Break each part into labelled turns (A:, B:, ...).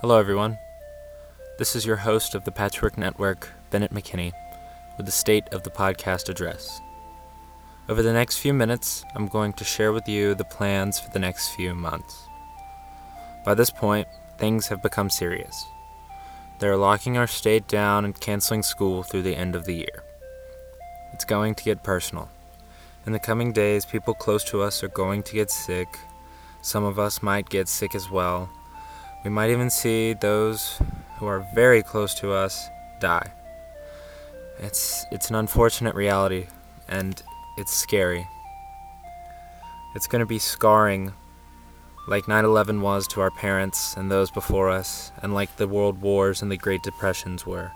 A: Hello, everyone. This is your host of the Patchwork Network, Bennett McKinney, with the State of the Podcast address. Over the next few minutes, I'm going to share with you the plans for the next few months. By this point, things have become serious. They're locking our state down and canceling school through the end of the year. It's going to get personal. In the coming days, people close to us are going to get sick. Some of us might get sick as well. We might even see those who are very close to us die. It's it's an unfortunate reality and it's scary. It's going to be scarring like 9/11 was to our parents and those before us and like the world wars and the great depressions were.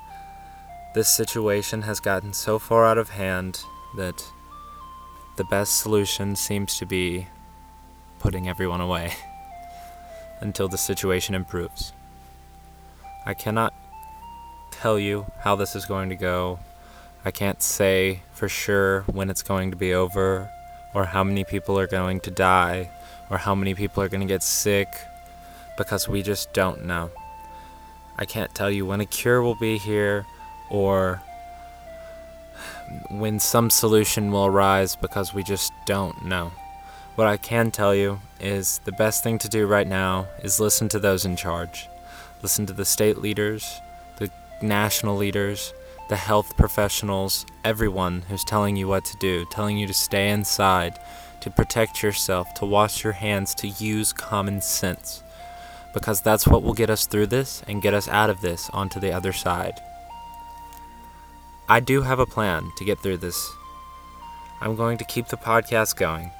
A: This situation has gotten so far out of hand that the best solution seems to be putting everyone away until the situation improves. I cannot tell you how this is going to go. I can't say for sure when it's going to be over, or how many people are going to die, or how many people are going to get sick, because we just don't know. I can't tell you when a cure will be here, or when some solution will arise, because we just don't know. What I can tell you is the best thing to do right now is listen to those in charge. Listen to the state leaders, the national leaders, the health professionals, everyone who's telling you what to do, telling you to stay inside, to protect yourself, to wash your hands, to use common sense. Because that's what will get us through this and get us out of this onto the other side. I do have a plan to get through this. I'm going to keep the podcast going.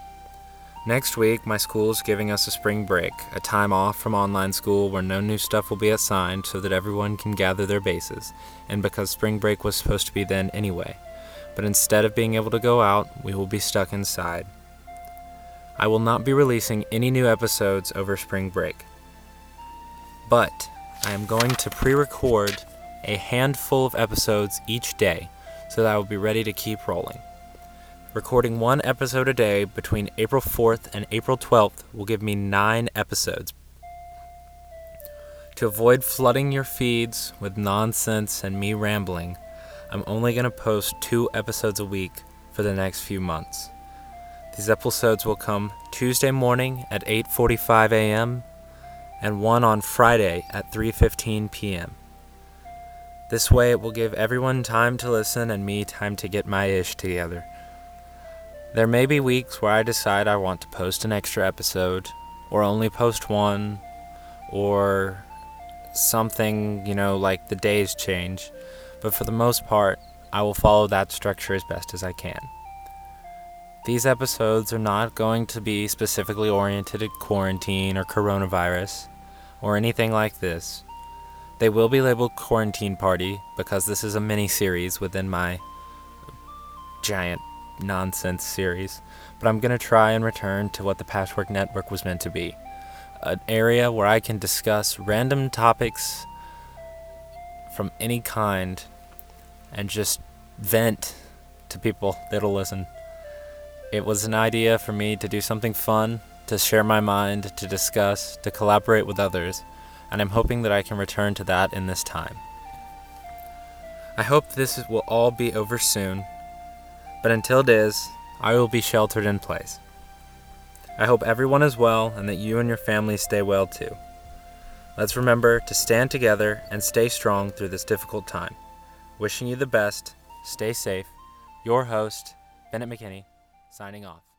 A: Next week, my school is giving us a spring break, a time off from online school where no new stuff will be assigned so that everyone can gather their bases, and because spring break was supposed to be then anyway. But instead of being able to go out, we will be stuck inside. I will not be releasing any new episodes over spring break. But I am going to pre record a handful of episodes each day so that I will be ready to keep rolling. Recording one episode a day between April 4th and April 12th will give me nine episodes. To avoid flooding your feeds with nonsense and me rambling, I'm only going to post two episodes a week for the next few months. These episodes will come Tuesday morning at 8:45 a.m. and one on Friday at 3:15 p.m. This way it will give everyone time to listen and me time to get my ish together. There may be weeks where I decide I want to post an extra episode, or only post one, or something, you know, like the days change. But for the most part, I will follow that structure as best as I can. These episodes are not going to be specifically oriented at quarantine or coronavirus or anything like this. They will be labeled Quarantine Party because this is a mini series within my giant nonsense series, but I'm going to try and return to what the Patchwork Network was meant to be an area where I can discuss random topics from any kind and just vent to people that'll listen. It was an idea for me to do something fun, to share my mind, to discuss, to collaborate with others, and I'm hoping that I can return to that in this time. I hope this will all be over soon but until it is, I will be sheltered in place. I hope everyone is well and that you and your family stay well too. Let's remember to stand together and stay strong through this difficult time. Wishing you the best, stay safe. Your host, Bennett McKinney, signing off.